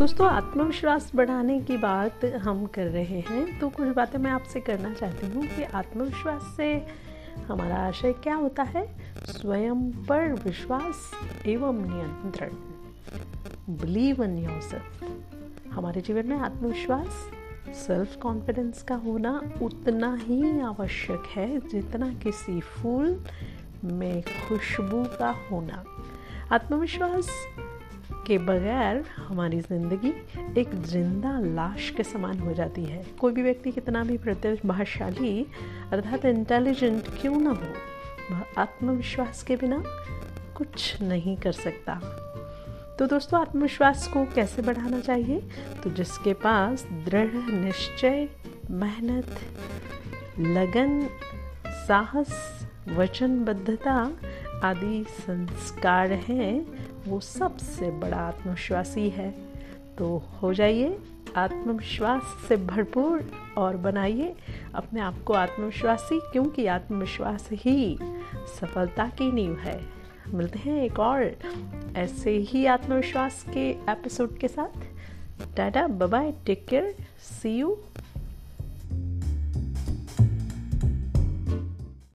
दोस्तों, आत्मविश्वास बढ़ाने की बात हम कर रहे हैं। तो कुछ बातें मैं आपसे करना चाहती हूँ कि आत्मविश्वास से हमारा आशय क्या होता है? स्वयं पर विश्वास एवं नियंत्रण। बिलीव इन योरसेल्फ हमारे जीवन में आत्मविश्वास सेल्फ कॉन्फिडेंस का होना उतना ही आवश्यक है जितना किसी फूल में खुशबू का होना। आत्मविश्वास के बगैर हमारी ज़िंदगी एक ज़िंदा लाश के समान हो जाती है। कोई भी व्यक्ति कितना भी प्रतिभाशाली, अर्थात इंटेलिजेंट क्यों ना हो, वह आत्मविश्वास के बिना कुछ नहीं कर सकता। तो दोस्तों, आत्मविश्वास को कैसे बढ़ाना चाहिए? तो जिसके पास दृढ़, निश्चय, मेहनत, लगन, साहस, वचनबद्धता आदि संस्कार हैं, वो सबसे बड़ा आत्मविश्वासी है। तो हो जाइए, आत्मविश्वास से भरपूर और बनाइए अपने आप को आत्मविश्वासी, क्योंकि आत्मविश्वास ही सफलता की नींव है। मिलते हैं एक और ऐसे ही आत्मविश्वास के एपिसोड के साथ। Tata bye take care see you